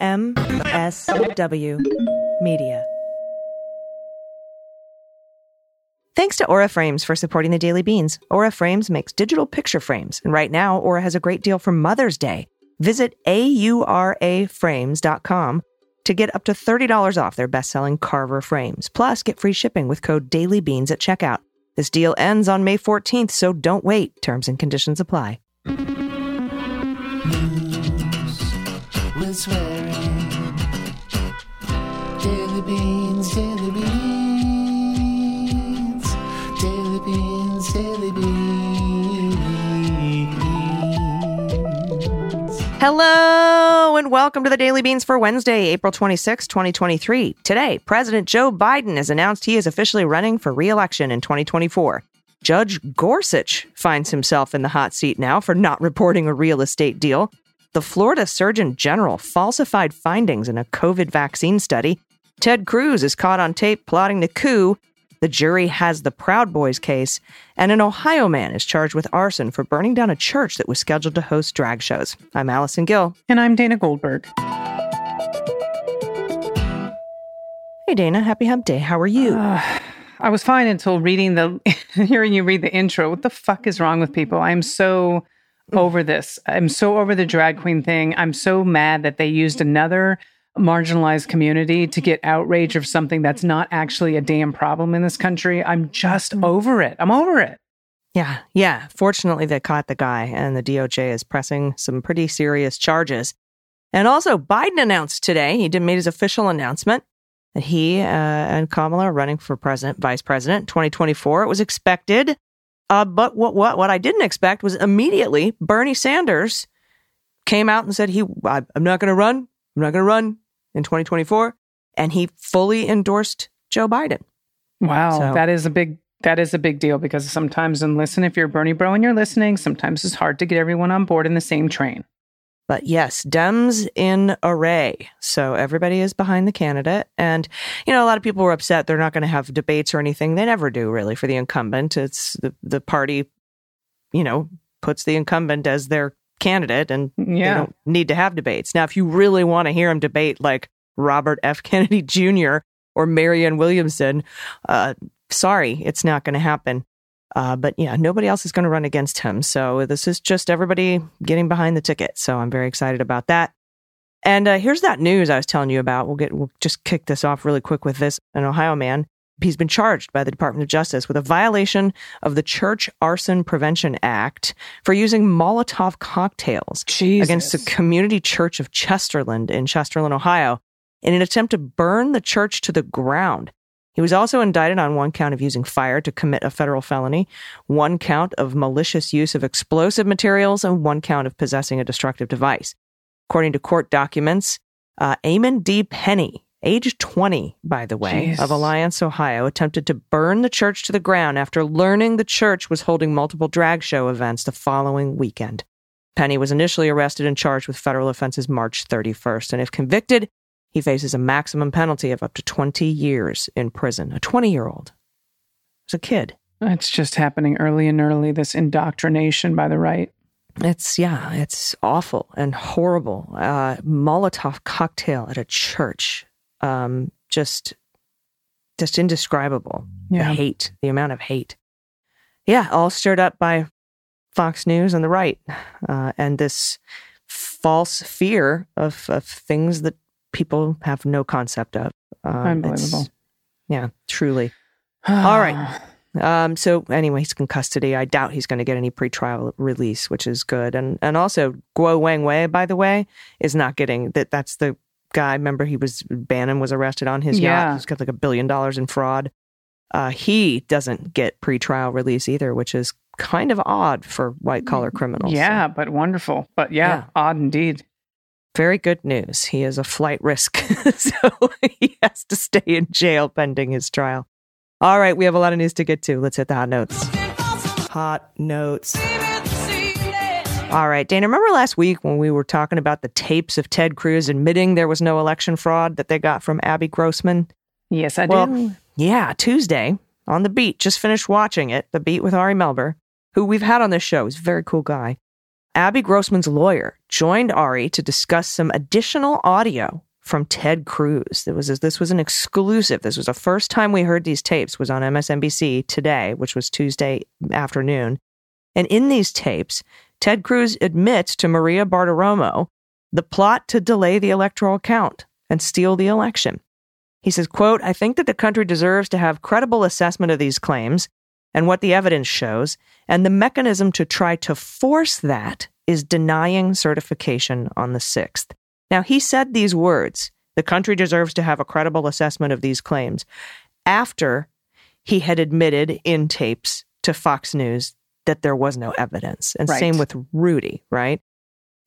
MSW Media. Thanks to Aura Frames for supporting the Daily Beans. Aura Frames makes digital picture frames, and right now, Aura has a great deal for Mother's Day. Visit auraframes.com to get up to $30 off their best selling Carver frames. Plus, get free shipping with code DailyBeans at checkout. This deal ends on May 14th, so don't wait. Terms and conditions apply. Swearing. Daily beans, daily beans, daily beans, daily beans. Hello and welcome to the Daily Beans for Wednesday, April 26, 2023. Today, President Joe Biden has announced he is officially running for re-election in 2024. Judge Gorsuch finds himself in the hot seat now for not reporting a real estate deal. The Florida Surgeon General falsified findings in a COVID vaccine study. Ted Cruz is caught on tape plotting the coup. The jury has the Proud Boys case, and an Ohio man is charged with arson for burning down a church that was scheduled to host drag shows. I'm Allison Gill. And I'm Dana Goldberg. Hey, Dana. Happy Hump Day. How are you? Uh, I was fine until reading the, hearing you read the intro. What the fuck is wrong with people? I'm so over this. I'm so over the drag queen thing. I'm so mad that they used another marginalized community to get outrage of something that's not actually a damn problem in this country. I'm just over it. I'm over it. Yeah, yeah. Fortunately, they caught the guy, and the DOJ is pressing some pretty serious charges. And also, Biden announced today, he did made his official announcement that he uh, and Kamala are running for president, vice president, 2024. It was expected. Uh, but what, what, what I didn't expect was immediately Bernie Sanders came out and said, he, I, I'm not going to run. I'm not going to run in 2024. And he fully endorsed Joe Biden. Wow. So, that is a big, that is a big deal because sometimes, and listen, if you're Bernie bro and you're listening, sometimes it's hard to get everyone on board in the same train. But yes, Dems in array. So everybody is behind the candidate. And, you know, a lot of people were upset they're not going to have debates or anything. They never do, really, for the incumbent. It's the, the party, you know, puts the incumbent as their candidate and yeah. they don't need to have debates. Now, if you really want to hear them debate like Robert F. Kennedy Jr. or Marianne Williamson, uh, sorry, it's not going to happen. Uh, but yeah, nobody else is going to run against him. So this is just everybody getting behind the ticket. So I'm very excited about that. And uh, here's that news I was telling you about. We'll get we'll just kick this off really quick with this. An Ohio man, he's been charged by the Department of Justice with a violation of the Church Arson Prevention Act for using Molotov cocktails Jesus. against the Community Church of Chesterland in Chesterland, Ohio, in an attempt to burn the church to the ground. He was also indicted on one count of using fire to commit a federal felony, one count of malicious use of explosive materials, and one count of possessing a destructive device. According to court documents, uh, Aimenn D. Penny, age 20, by the way, Jeez. of Alliance, Ohio, attempted to burn the church to the ground after learning the church was holding multiple drag show events the following weekend. Penny was initially arrested and charged with federal offenses March 31st, and if convicted, he faces a maximum penalty of up to 20 years in prison. A 20 year old. It's a kid. It's just happening early and early, this indoctrination by the right. It's, yeah, it's awful and horrible. Uh, Molotov cocktail at a church. Um, just, just indescribable. Yeah. The hate, the amount of hate. Yeah, all stirred up by Fox News and the right. Uh, and this false fear of, of things that people have no concept of. Um, Unbelievable. Yeah, truly. All right. Um, so anyway, he's in custody. I doubt he's going to get any pretrial release, which is good. And and also Guo Wengui, by the way, is not getting that. That's the guy. Remember, he was Bannon was arrested on his yeah. yacht. He's got like a billion dollars in fraud. Uh, he doesn't get pretrial release either, which is kind of odd for white collar criminals. Yeah, so. but wonderful. But yeah, yeah, odd indeed very good news. He is a flight risk, so he has to stay in jail pending his trial. All right, we have a lot of news to get to. Let's hit the hot notes. Hot notes. All right, Dana, remember last week when we were talking about the tapes of Ted Cruz admitting there was no election fraud that they got from Abby Grossberg? Yes, I well, do. Yeah, Tuesday on The Beat, just finished watching it, The Beat with Ari Melber, who we've had on this show. He's a very cool guy. Abby Grossberg's lawyer joined Ari to discuss some additional audio from Ted Cruz. This was this was an exclusive. This was the first time we heard these tapes. Was on MSNBC today, which was Tuesday afternoon. And in these tapes, Ted Cruz admits to Maria Bartiromo the plot to delay the electoral count and steal the election. He says, quote, I think that the country deserves to have credible assessment of these claims and what the evidence shows, and the mechanism to try to force that is denying certification on the 6th. Now, he said these words the country deserves to have a credible assessment of these claims after he had admitted in tapes to Fox News that there was no evidence. And Right. same with Rudy, right?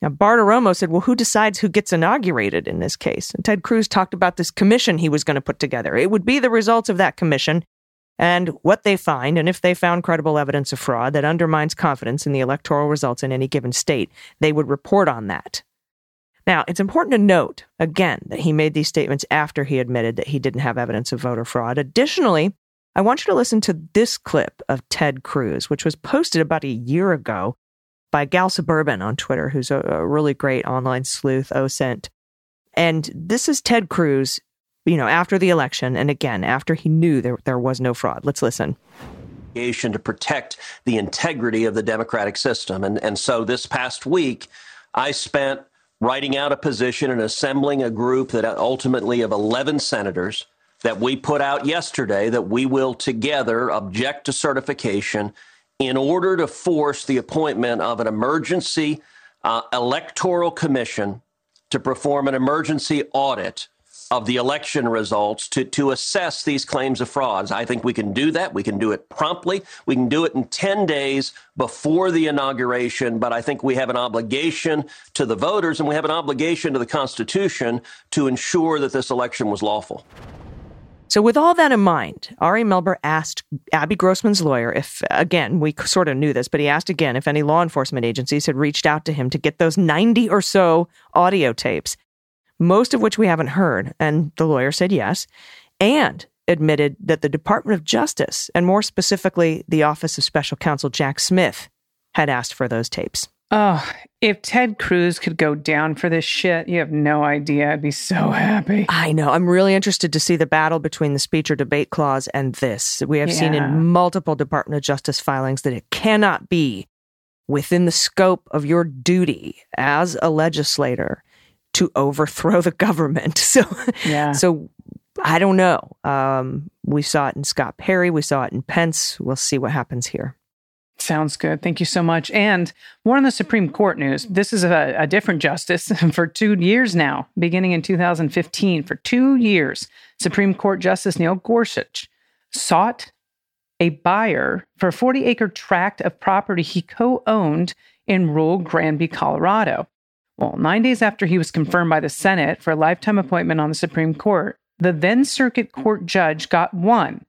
Now, Bartiromo said, Well, who decides who gets inaugurated in this case? And Ted Cruz talked about this commission he was going to put together. It would be the results of that commission and what they find, and if they found credible evidence of fraud that undermines confidence in the electoral results in any given state, they would report on that. Now, it's important to note, again, that he made these statements after he admitted that he didn't have evidence of voter fraud. Additionally, I want you to listen to this clip of Ted Cruz, which was posted about a year ago by Gal Suburban on Twitter, who's a, really great online sleuth, OSINT. And this is Ted Cruz, you know, after the election, and again, after he knew there, there was no fraud. Let's listen. to protect the integrity of the democratic system. And, and so this past week, I spent writing out a position and assembling a group that ultimately of 11 senators that we put out yesterday that we will together object to certification in order to force the appointment of an emergency uh, electoral commission to perform an emergency audit of the election results to, to assess these claims of frauds. I think we can do that. We can do it promptly. We can do it in 10 days before the inauguration. But I think we have an obligation to the voters and we have an obligation to the Constitution to ensure that this election was lawful. So, with all that in mind, Ari Melber asked Abby Grossberg's lawyer if, again, we sort of knew this, but he asked again if any law enforcement agencies had reached out to him to get those 90 or so audio tapes, most of which we haven't heard. And the lawyer said yes, and admitted that the Department of Justice, and more specifically, the Office of Special Counsel Jack Smith, had asked for those tapes. Oh, if Ted Cruz could go down for this shit, you have no idea. I'd be so happy. I know. I'm really interested to see the battle between the speech or debate clause and this. We have seen in multiple Department of Justice filings that it cannot be within the scope of your duty as a legislator to overthrow the government. So, Yeah. so I don't know. Um, we saw it in Scott Perry. We saw it in Pence. We'll see what happens here. Sounds good. Thank you so much. And more on the Supreme Court news. This is a, a different justice for two years now, beginning in 2015. For two years, Supreme Court Justice Neil Gorsuch sought a buyer for a 40 acre tract of property he co owned in rural Granby, Colorado. Well, nine days after he was confirmed by the Senate for a lifetime appointment on the Supreme Court, the then circuit court judge got one.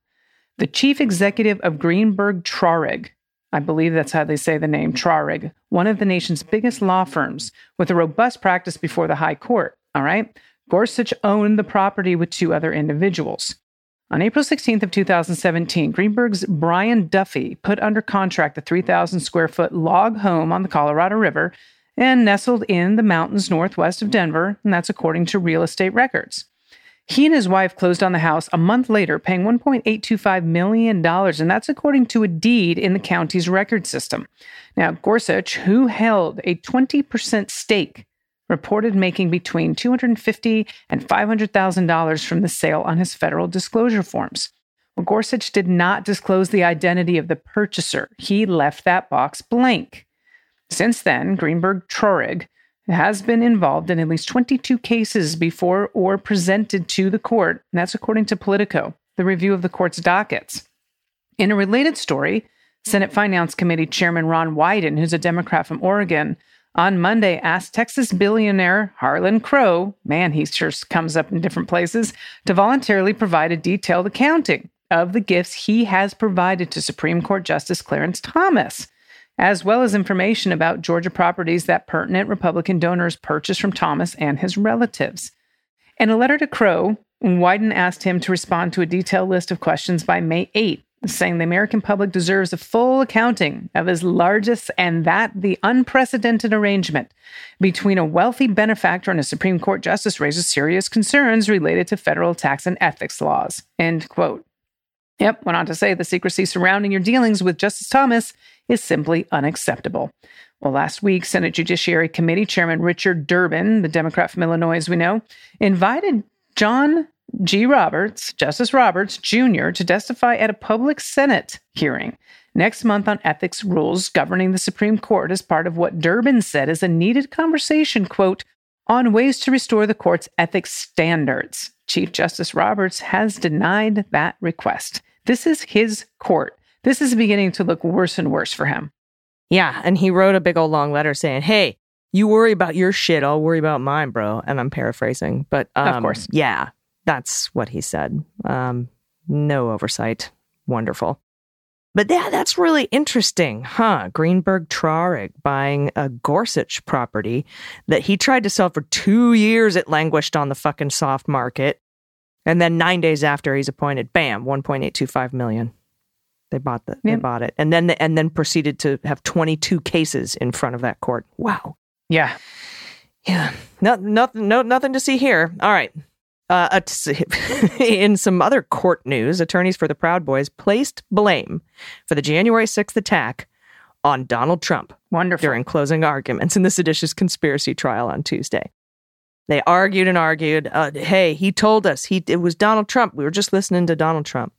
The chief executive of Greenberg Traurig, I believe that's how they say the name, Traurig, one of the nation's biggest law firms with a robust practice before the High Court. All right. Gorsuch owned the property with two other individuals. On April 16th of 2017, Greenberg's Brian Duffy put under contract the 3,000 square foot log home on the Colorado River and nestled in the mountains northwest of Denver, and that's according to real estate records. He and his wife closed on the house a month later, paying $1.825 million, and that's according to a deed in the county's record system. Now, Gorsuch, who held a 20% stake, reported making between $250 and $500,000 from the sale on his federal disclosure forms. Well, Gorsuch did not disclose the identity of the purchaser. He left that box blank. Since then, Greenberg Traurig has been involved in at least 22 cases before or presented to the court. And that's according to Politico, the review of the court's dockets. In a related story, Senate Finance Committee Chairman Ron Wyden, who's a Democrat from Oregon, on Monday asked Texas billionaire Harlan Crow, man, he sure comes up in different places, to voluntarily provide a detailed accounting of the gifts he has provided to Supreme Court Justice Clarence Thomas as well as information about Georgia properties that pertinent Republican donors purchased from Thomas and his relatives. In a letter to Crow, Wyden asked him to respond to a detailed list of questions by May 8, saying the American public deserves a full accounting of his largest and that the unprecedented arrangement between a wealthy benefactor and a Supreme Court justice raises serious concerns related to federal tax and ethics laws. End quote. Yep, went on to say the secrecy surrounding your dealings with Justice Thomas is simply unacceptable. Well, last week, Senate Judiciary Committee Chairman Richard Durbin, the Democrat from Illinois, as we know, invited John G. Roberts, Justice Roberts Jr., to testify at a public Senate hearing next month on ethics rules governing the Supreme Court as part of what Durbin said is a needed conversation, quote, on ways to restore the court's ethics standards. Chief Justice Roberts has denied that request. This is his court. This is beginning to look worse and worse for him. Yeah, and he wrote a big old long letter saying, "Hey, you worry about your shit, I'll worry about mine, bro." And I'm paraphrasing, but um, Of course. yeah, that's what he said. Um, no oversight. Wonderful. But yeah, that's really interesting, huh? Greenberg Traurig buying a Gorsuch property that he tried to sell for two years. It languished on the fucking soft market. And then nine days after he's appointed, bam, 1.825 million. They bought the, they bought it. And then, and then proceeded to have 22 cases in front of that court. Wow. Yeah. Yeah, no, nothing, no, nothing to see here. All right. Uh, uh, in some other court news, attorneys for the Proud Boys placed blame for the January 6th attack on Donald Trump Wonderful. during closing arguments in the seditious conspiracy trial on Tuesday. They argued and argued. Uh, hey, he told us he it was Donald Trump. We were just listening to Donald Trump.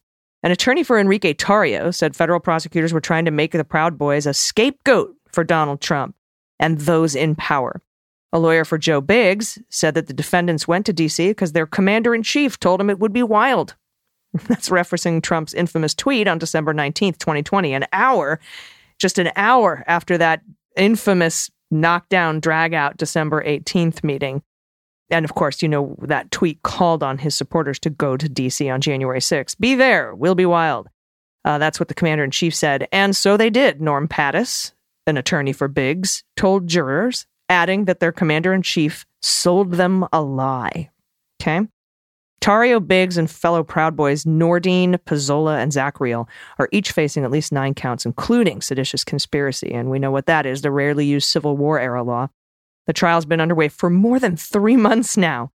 An attorney for Enrique Tarrio said federal prosecutors were trying to make the Proud Boys a scapegoat for Donald Trump and those in power. A lawyer for Joe Biggs said that the defendants went to D.C. because their commander in chief told them it would be wild. That's referencing Trump's infamous tweet on December 19th, 2020, an hour, just an hour after that infamous knockdown, drag out December 18th meeting. And of course, you know, that tweet called on his supporters to go to D.C. on January 6th. Be there, we'll be wild. Uh, that's what the commander in chief said. And so they did. Norm Pattis, an attorney for Biggs, told jurors, adding that their commander in chief sold them a lie. Okay. Tarrio Biggs and fellow Proud Boys Nordean, Pezzola, and Zach Rehl are each facing at least nine counts, including seditious conspiracy. And we know what that is the rarely used Civil War era law. The trial's been underway for more than three months now.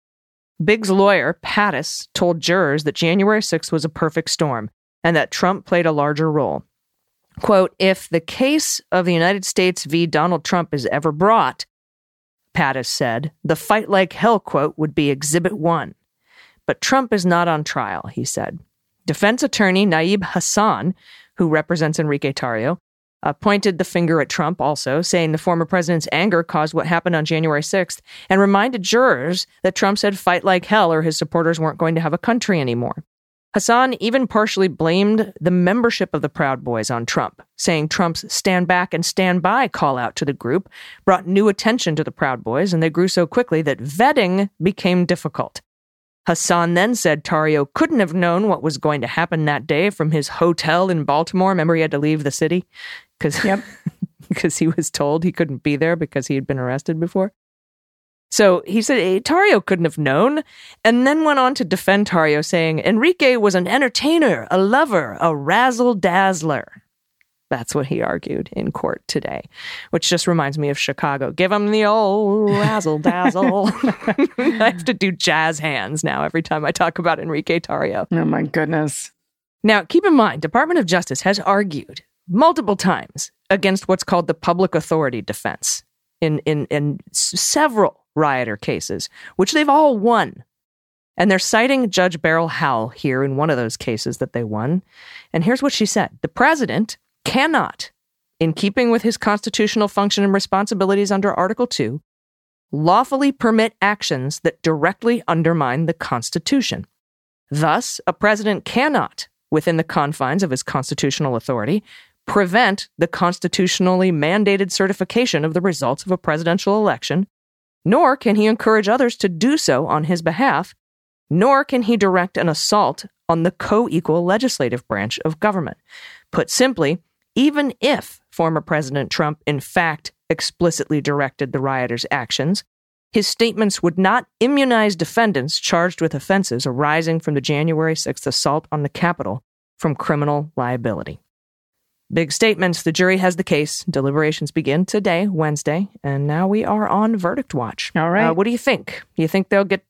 Biggs' lawyer, Pattis, told jurors that January 6th was a perfect storm and that Trump played a larger role. Quote, if the case of the United States v. Donald Trump is ever brought, Pattis said, the fight like hell quote would be Exhibit 1. But Trump is not on trial, he said. Defense attorney Nayib Hassan, who represents Enrique Tarrio, uh, pointed the finger at Trump also, saying the former president's anger caused what happened on January 6th, and reminded jurors that Trump said fight like hell or his supporters weren't going to have a country anymore. Hassan even partially blamed the membership of the Proud Boys on Trump, saying Trump's stand back and stand by call out to the group brought new attention to the Proud Boys, and they grew so quickly that vetting became difficult. Hassan then said Tarrio couldn't have known what was going to happen that day from his hotel in Baltimore. Remember, he had to leave the city because Yep. because he was told he couldn't be there because he had been arrested before. So he said eh, Tarrio couldn't have known, and then went on to defend Tarrio, saying Enrique was an entertainer, a lover, a razzle dazzler. That's what he argued in court today, which just reminds me of Chicago. Give him the old razzle dazzle. I have to do jazz hands now every time I talk about Enrique Tarrio. Oh my goodness. Now, keep in mind, Department of Justice has argued multiple times against what's called the public authority defense in, in, in several rioter cases, which they've all won. And they're citing Judge Beryl Howell here in one of those cases that they won. And here's what she said The president cannot, in keeping with his constitutional function and responsibilities under Article 2, lawfully permit actions that directly undermine the Constitution. Thus, a president cannot, within the confines of his constitutional authority, prevent the constitutionally mandated certification of the results of a presidential election, nor can he encourage others to do so on his behalf, nor can he direct an assault on the co equal legislative branch of government. Put simply, even if former President Trump in fact explicitly directed the rioters' actions, his statements would not immunize defendants charged with offenses arising from the January 6th assault on the Capitol from criminal liability. Big statements. The jury has the case. Deliberations begin today, Wednesday, and now we are on verdict watch. All right. Uh, what do you think? You think they'll get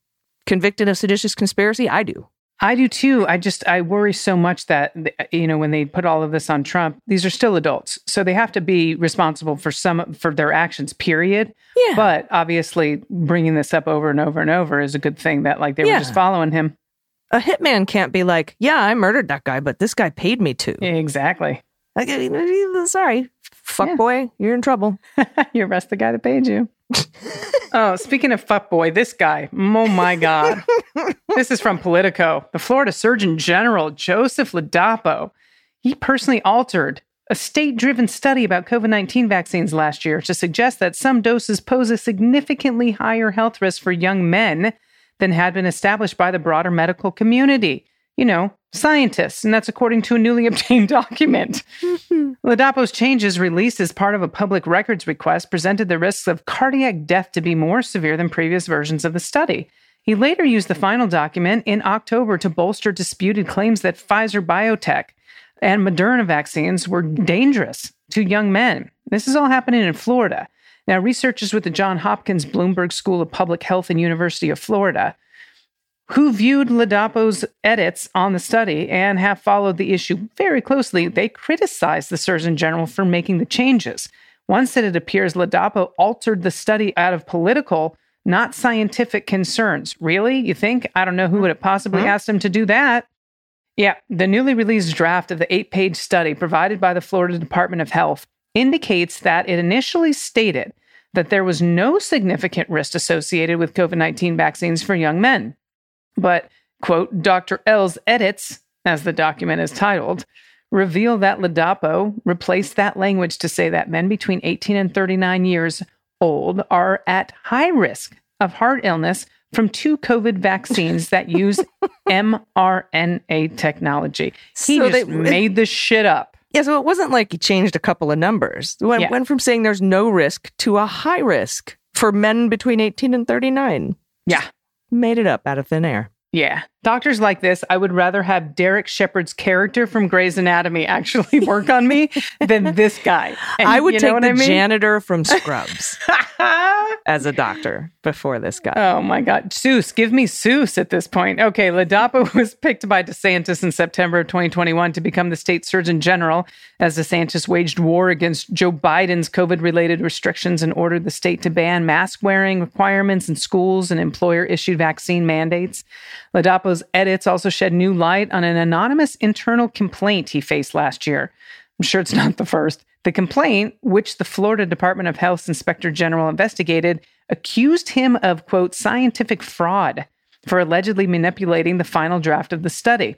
convicted of seditious conspiracy? I do. I do too. I just I worry so much that you know when they put all of this on Trump, these are still adults, so they have to be responsible for some for their actions. Period. Yeah. But obviously, bringing this up over and over and over is a good thing. That like they Yeah. were just following him. A hitman can't be like, yeah, I murdered that guy, but this guy paid me to. Exactly. Uh, sorry, fuck Yeah. boy, you're in trouble. you arrest the guy that paid you. oh, speaking of fuck boy, this guy. Oh my God. this is from Politico. The Florida Surgeon General, Joseph Ladapo, he personally altered a state driven study about COVID 19 vaccines last year to suggest that some doses pose a significantly higher health risk for young men than had been established by the broader medical community. You know, scientists, and that's according to a newly obtained document. Mm-hmm. Ladapo's changes, released as part of a public records request, presented the risks of cardiac death to be more severe than previous versions of the study. He later used the final document in October to bolster disputed claims that Pfizer BioNTech and Moderna vaccines were dangerous to young men. This is all happening in Florida. Now, researchers with the Johns Hopkins Bloomberg School of Public Health and University of Florida who viewed Ladapo's edits on the study and have followed the issue very closely, they criticized the Surgeon General for making the changes. One said it appears Ladapo altered the study out of political, not scientific concerns. Really? You think? I don't know who would have possibly mm-hmm. asked him to do that. Yeah, the newly released draft of the eight page study provided by the Florida Department of Health indicates that it initially stated that there was no significant risk associated with COVID 19 vaccines for young men. But, quote, Dr. L's edits, as the document is titled, reveal that Ladapo replaced that language to say that men between 18 and 39 years old are at high risk of heart illness from two COVID vaccines that use mRNA technology. He So just they- made this shit up. Yeah, so it wasn't like he changed a couple of numbers. It went, Yeah. went from saying there's no risk to a high risk for men between 18 and 39. Yeah. Made it up out of thin air. Yeah. Doctors like this, I would rather have Derek Shepherd's character from Grey's Anatomy actually work on me than this guy. And I would you take know what the I mean? janitor from Scrubs as a doctor before this guy. Oh my God. Seuss, give me Seuss at this point. Okay, Ladapo was picked by DeSantis in September of 2021 to become the state surgeon general as DeSantis waged war against Joe Biden's COVID related restrictions and ordered the state to ban mask wearing requirements in schools and employer issued vaccine mandates. Ladapo's edits also shed new light on an anonymous internal complaint he faced last year. I'm sure it's not the first. The complaint, which the Florida Department of Health's Inspector General investigated, accused him of, quote, scientific fraud for allegedly manipulating the final draft of the study.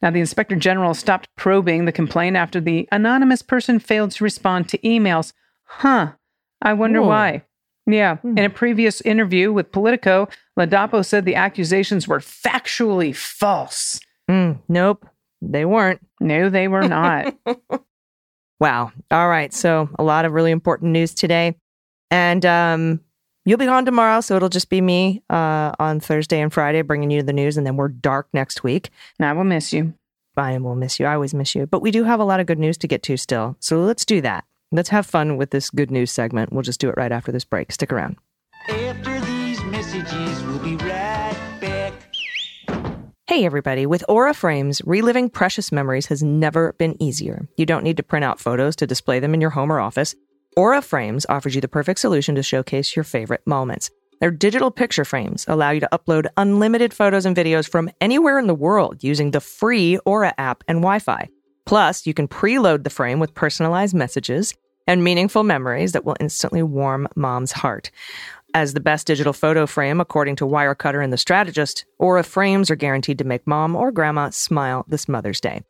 Now, the Inspector General stopped probing the complaint after the anonymous person failed to respond to emails. Huh. I wonder Whoa. why. Yeah. In a previous interview with Politico, Ladapo said the accusations were factually false. Mm, nope, they weren't. No, they were not. Wow. All right. So a lot of really important news today. And um, you'll be gone tomorrow. So it'll just be me uh, on Thursday and Friday bringing you the news. And then we're dark next week. And I will miss you. Bye, I will miss you. I always miss you. But we do have a lot of good news to get to still. So let's do that. Let's have fun with this good news segment. We'll just do it right after this break. Stick around. After these messages, we'll be right back. Hey, everybody. With Aura Frames, reliving precious memories has never been easier. You don't need to print out photos to display them in your home or office. Aura Frames offers you the perfect solution to showcase your favorite moments. Their digital picture frames allow you to upload unlimited photos and videos from anywhere in the world using the free Aura app and Wi Fi. Plus, you can preload the frame with personalized messages and meaningful memories that will instantly warm mom's heart. As the best digital photo frame, according to Wirecutter and The Strategist, Aura frames are guaranteed to make mom or grandma smile this Mother's Day.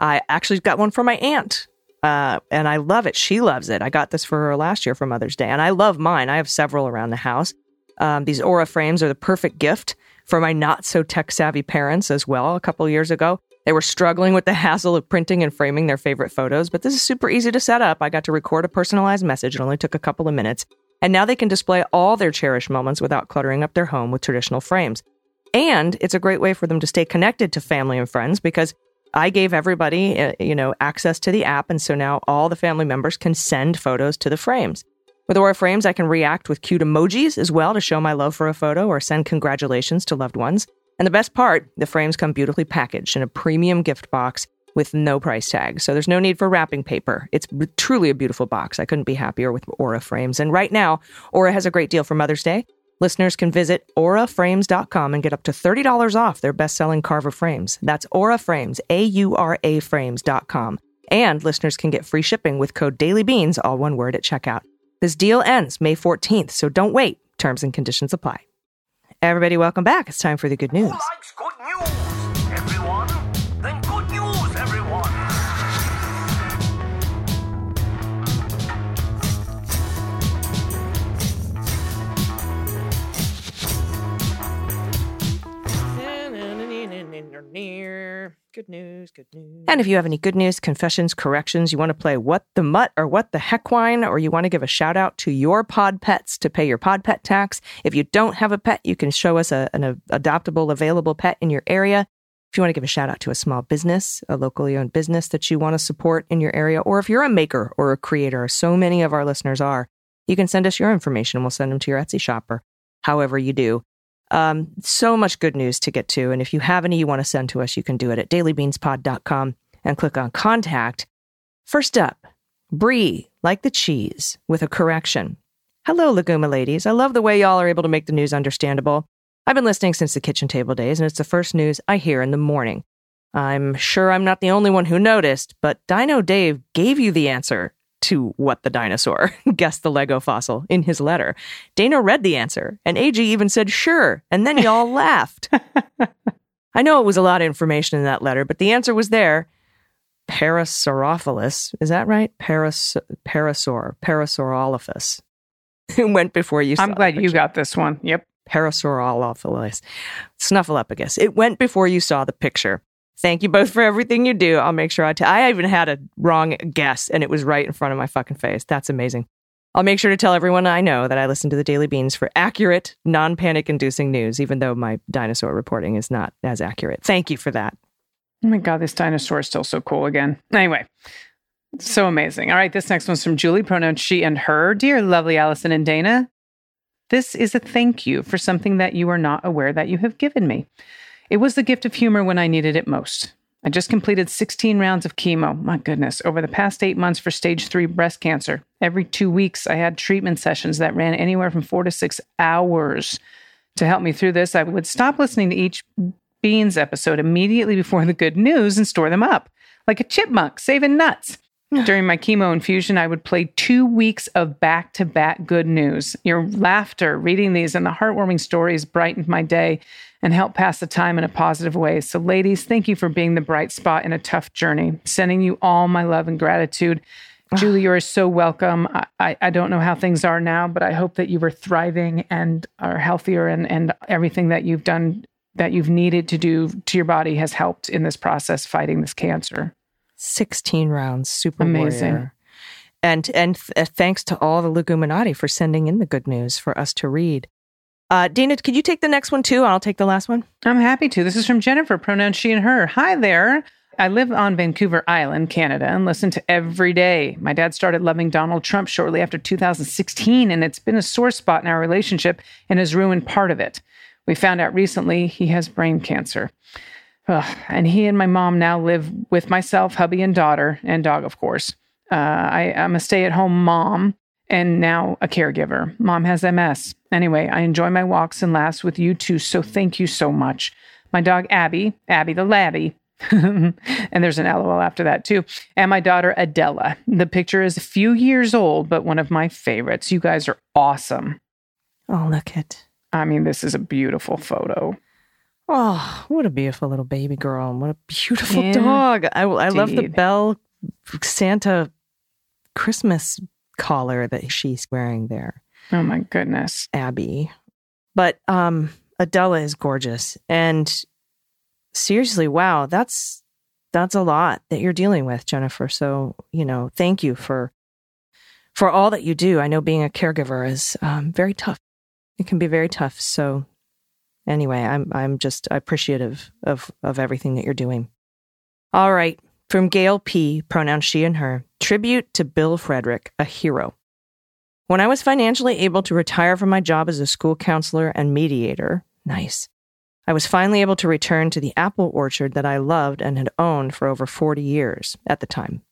I actually got one for my aunt, uh, and I love it. She loves it. I got this for her last year for Mother's Day, and I love mine. I have several around the house. Um, these Aura frames are the perfect gift for my not so tech savvy parents as well. A couple years ago, they were struggling with the hassle of printing and framing their favorite photos, but this is super easy to set up. I got to record a personalized message. It only took a couple of minutes. And now they can display all their cherished moments without cluttering up their home with traditional frames. And it's a great way for them to stay connected to family and friends because I gave everybody, uh, you know, access to the app, and so now all the family members can send photos to the frames. With Aura Frames, I can react with cute emojis as well to show my love for a photo or send congratulations to loved ones. And the best part, the frames come beautifully packaged in a premium gift box with no price tag. So there's no need for wrapping paper. It's truly a beautiful box. I couldn't be happier with Aura Frames. And right now, Aura has a great deal for Mother's Day. Listeners can visit auraframes.com and get up to $30 off their best-selling Carver frames. That's Aura Frames, A-U-R-A frames.com. And listeners can get free shipping with code DailyBeans, all one word at checkout. This deal ends May 14th, so don't wait. Terms and conditions apply. Everybody, welcome back. It's time for the good news. likes good news, everyone? Then good news, everyone. Good news, good news. And if you have any good news, confessions, corrections, you want to play what the mutt or what the heck wine, or you want to give a shout out to your pod pets to pay your pod pet tax. If you don't have a pet, you can show us a, an a- adoptable, available pet in your area. If you want to give a shout out to a small business, a locally owned business that you want to support in your area, or if you're a maker or a creator, so many of our listeners are, you can send us your information. We'll send them to your Etsy shop or however you do. Um, so much good news to get to. And if you have any you want to send to us, you can do it at dailybeanspod.com and click on contact. First up, Brie, like the cheese, with a correction. Hello, Laguma ladies. I love the way y'all are able to make the news understandable. I've been listening since the kitchen table days, and it's the first news I hear in the morning. I'm sure I'm not the only one who noticed, but Dino Dave gave you the answer to what the dinosaur guessed the Lego fossil in his letter. Dana read the answer, and AG even said sure, and then y'all laughed. I know it was a lot of information in that letter, but the answer was there. Parasaurophilus, is that right? Paras Parasaur, Parasaurolophus. It went before you. I'm glad you got this one. Yep. Parasaurolophilus. Snuffleupagus. It went before you saw the picture. Thank you both for everything you do. I'll make sure I. T- I even had a wrong guess, and it was right in front of my fucking face. That's amazing. I'll make sure to tell everyone I know that I listen to the Daily Beans for accurate, non panic inducing news, even though my dinosaur reporting is not as accurate. Thank you for that. Oh my God, this dinosaur is still so cool again. Anyway, so amazing. All right, this next one's from Julie, pronouns she and her. Dear lovely Allison and Dana, this is a thank you for something that you are not aware that you have given me. It was the gift of humor when I needed it most. I just completed 16 rounds of chemo. My goodness, over the past eight months for stage three breast cancer. Every two weeks, I had treatment sessions that ran anywhere from four to six hours. To help me through this, I would stop listening to each Beans episode immediately before the good news and store them up, like a chipmunk saving nuts. During my chemo infusion, I would play two weeks of back to back good news. Your laughter, reading these, and the heartwarming stories brightened my day and help pass the time in a positive way. So, ladies, thank you for being the bright spot in a tough journey. Sending you all my love and gratitude. Julie, you are so welcome. I, I, I don't know how things are now, but I hope that you are thriving and are healthier and, and everything that you've done that you've needed to do to your body has helped in this process fighting this cancer. 16 rounds, super Amazing. warrior. And and th- uh, thanks to all the Leguminati for sending in the good news for us to read. Uh, Dana, could you take the next one too? I'll take the last one. I'm happy to. This is from Jennifer, pronouns she and her. Hi there. I live on Vancouver Island, Canada, and listen to every day. My dad started loving Donald Trump shortly after 2016, and it's been a sore spot in our relationship and has ruined part of it. We found out recently he has brain cancer. Ugh, and he and my mom now live with myself, hubby, and daughter, and dog, of course. Uh, I, I'm a stay at home mom and now a caregiver. Mom has MS. Anyway, I enjoy my walks and laughs with you too, so thank you so much. My dog Abby, Abby the Labby, and there's an LOL after that too, and my daughter Adela. The picture is a few years old, but one of my favorites. You guys are awesome. Oh, look at. I mean, this is a beautiful photo. Oh, what a beautiful little baby girl. and What a beautiful Yeah, dog. I, I love the. Bell Santa Christmas collar that she's wearing there, Oh my goodness. Abby. But um, Adela is gorgeous. And seriously, wow, that's that's a lot that you're dealing with, Jennifer. So, you know, thank you for for all that you do. I know being a caregiver is um, very tough. It can be very tough. So, anyway, I'm I'm just appreciative of of everything that you're doing. All right, from Gail P., pronouns she and her, tribute to Bill Frederick, a hero. When I was financially able to retire from my job as a school counselor and mediator, nice, I was finally able to return to the apple orchard that I loved and had owned for over 40 years at the time.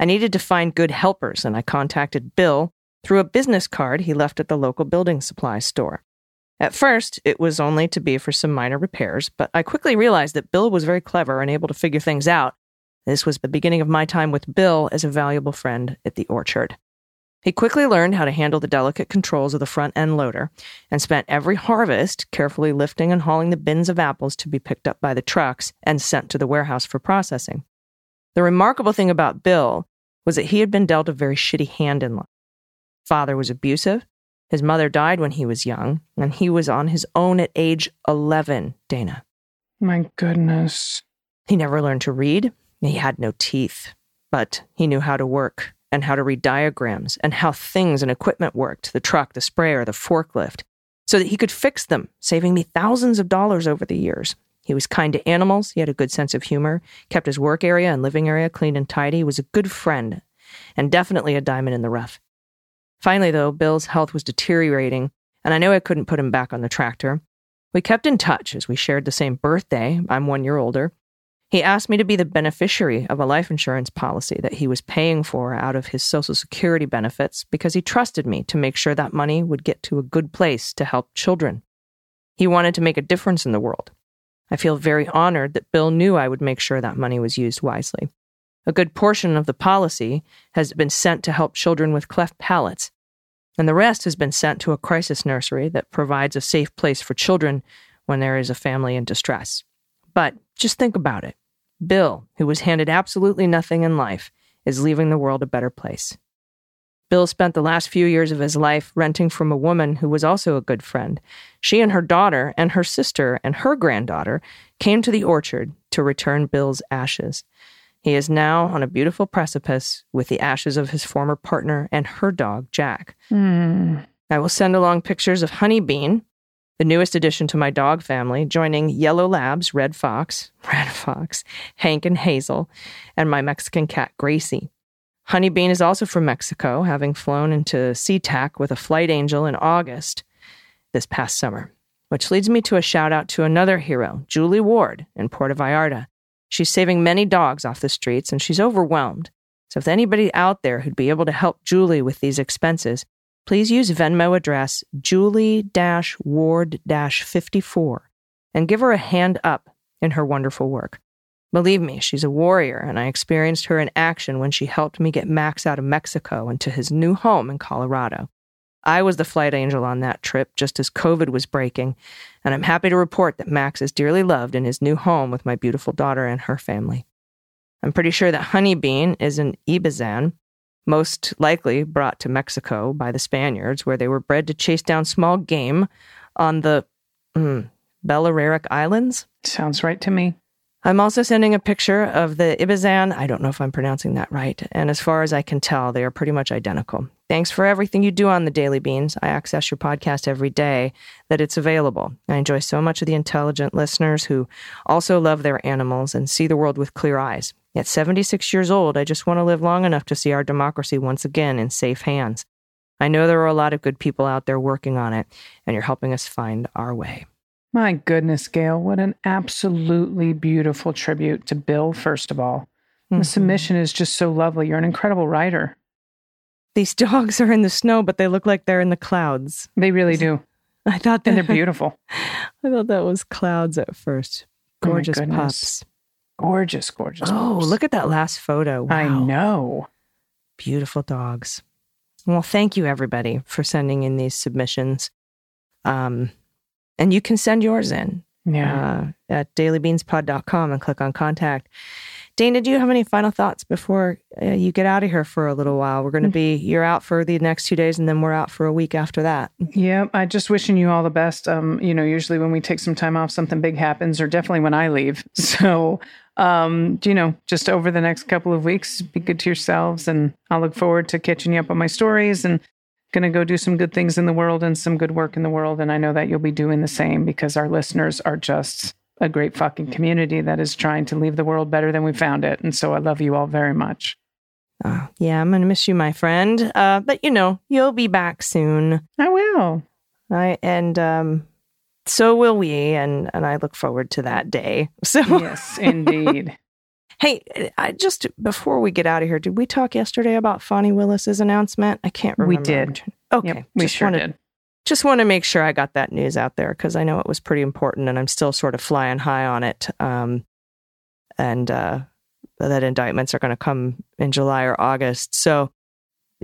I needed to find good helpers, and I contacted Bill through a business card he left at the local building supply store. At first, it was only to be for some minor repairs, but I quickly realized that Bill was very clever and able to figure things out. This was the beginning of my time with Bill as a valuable friend at the orchard. He quickly learned how to handle the delicate controls of the front end loader and spent every harvest carefully lifting and hauling the bins of apples to be picked up by the trucks and sent to the warehouse for processing. The remarkable thing about Bill was that he had been dealt a very shitty hand in life. Father was abusive. His mother died when he was young, and he was on his own at age 11, Dana. My goodness. He never learned to read. He had no teeth, but he knew how to work and how to read diagrams and how things and equipment worked the truck, the sprayer, the forklift so that he could fix them, saving me thousands of dollars over the years. He was kind to animals, he had a good sense of humor, kept his work area and living area clean and tidy, was a good friend, and definitely a diamond in the rough. Finally, though, Bill's health was deteriorating, and I knew I couldn't put him back on the tractor. We kept in touch as we shared the same birthday. I'm one year older. He asked me to be the beneficiary of a life insurance policy that he was paying for out of his Social Security benefits because he trusted me to make sure that money would get to a good place to help children. He wanted to make a difference in the world. I feel very honored that Bill knew I would make sure that money was used wisely. A good portion of the policy has been sent to help children with cleft palates, and the rest has been sent to a crisis nursery that provides a safe place for children when there is a family in distress. But just think about it. Bill, who was handed absolutely nothing in life, is leaving the world a better place. Bill spent the last few years of his life renting from a woman who was also a good friend. She and her daughter and her sister and her granddaughter came to the orchard to return Bill's ashes. He is now on a beautiful precipice with the ashes of his former partner and her dog, Jack. Mm. I will send along pictures of Honeybean, the newest addition to my dog family, joining Yellow Labs, Red Fox, Red Fox, Hank and Hazel, and my Mexican cat, Gracie. Honeybean is also from Mexico, having flown into SeaTac with a flight angel in August this past summer, which leads me to a shout out to another hero, Julie Ward in Puerto Vallarta. She's saving many dogs off the streets and she's overwhelmed. So if anybody out there who'd be able to help Julie with these expenses, please use Venmo address Julie Ward 54 and give her a hand up in her wonderful work. Believe me, she's a warrior, and I experienced her in action when she helped me get Max out of Mexico and to his new home in Colorado. I was the flight angel on that trip just as COVID was breaking, and I'm happy to report that Max is dearly loved in his new home with my beautiful daughter and her family. I'm pretty sure that Honeybean is an Ibizan, most likely brought to Mexico by the Spaniards, where they were bred to chase down small game on the mm, Balearic Islands. Sounds right to me. I'm also sending a picture of the Ibizan. I don't know if I'm pronouncing that right. And as far as I can tell, they are pretty much identical. Thanks for everything you do on the Daily Beans. I access your podcast every day that it's available. I enjoy so much of the intelligent listeners who also love their animals and see the world with clear eyes. At 76 years old, I just want to live long enough to see our democracy once again in safe hands. I know there are a lot of good people out there working on it, and you're helping us find our way. My goodness, Gail, what an absolutely beautiful tribute to Bill, first of all. Mm-hmm. The submission is just so lovely. You're an incredible writer. These dogs are in the snow, but they look like they're in the clouds. They really do. I thought that And they're beautiful. I thought that was clouds at first. Oh Gorgeous goodness. pups. Gorgeous, gorgeous. Oh, look at that last photo. I know. Beautiful dogs. Well, thank you everybody for sending in these submissions. Um, and you can send yours in Yeah. uh, at dailybeanspod.com and click on contact. Dana, do you have any final thoughts before uh, you get out of here for a little while? We're going to be, you're out for the next two days and then we're out for a week after that. Yeah, I just wishing you all the best. Um, you know, usually when we take some time off, something big happens, or definitely when I leave. So, um, you know, just over the next couple of weeks, be good to yourselves, and I'll look forward to catching you up on my stories and gonna go do some good things in the world and some good work in the world. And I know that you'll be doing the same because our listeners are just a great fucking community that is trying to leave the world better than we found it. And so I love you all very much. Uh, yeah, I'm going to miss you, my friend. Uh, but you know, you'll be back soon. I will. I, and um, so will we. And, and I look forward to that day. So, Yes, indeed. hey, I just before we get out of here, did we talk yesterday about Fani Willis's announcement? I can't remember. We did. Okay. Yep, we just sure wanted, did. Just want to make sure I got that news out there because I know it was pretty important and I'm still sort of flying high on it. Um, and uh, that indictments are going to come in July or August. So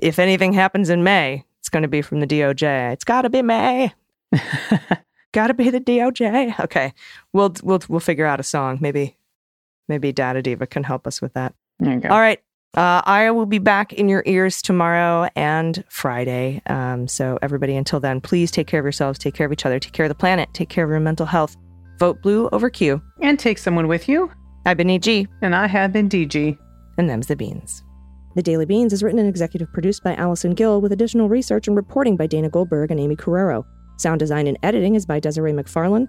if anything happens in May, it's going to be from the DOJ. It's got to be May. got to be the DOJ. Okay, we'll we'll we'll figure out a song. Maybe maybe Data Diva can help us with that. There you go. All right. Uh, I will be back in your ears tomorrow and Friday. Um, so, everybody, until then, please take care of yourselves, take care of each other, take care of the planet, take care of your mental health. Vote blue over Q. And take someone with you. I've been AG, And I have been DG. and them's the beans. The Daily Beans is written and executive produced by Allison Gill with additional research and reporting by Dana Goldberg and Amy Carrero. Sound design and editing is by Desiree McFarlane,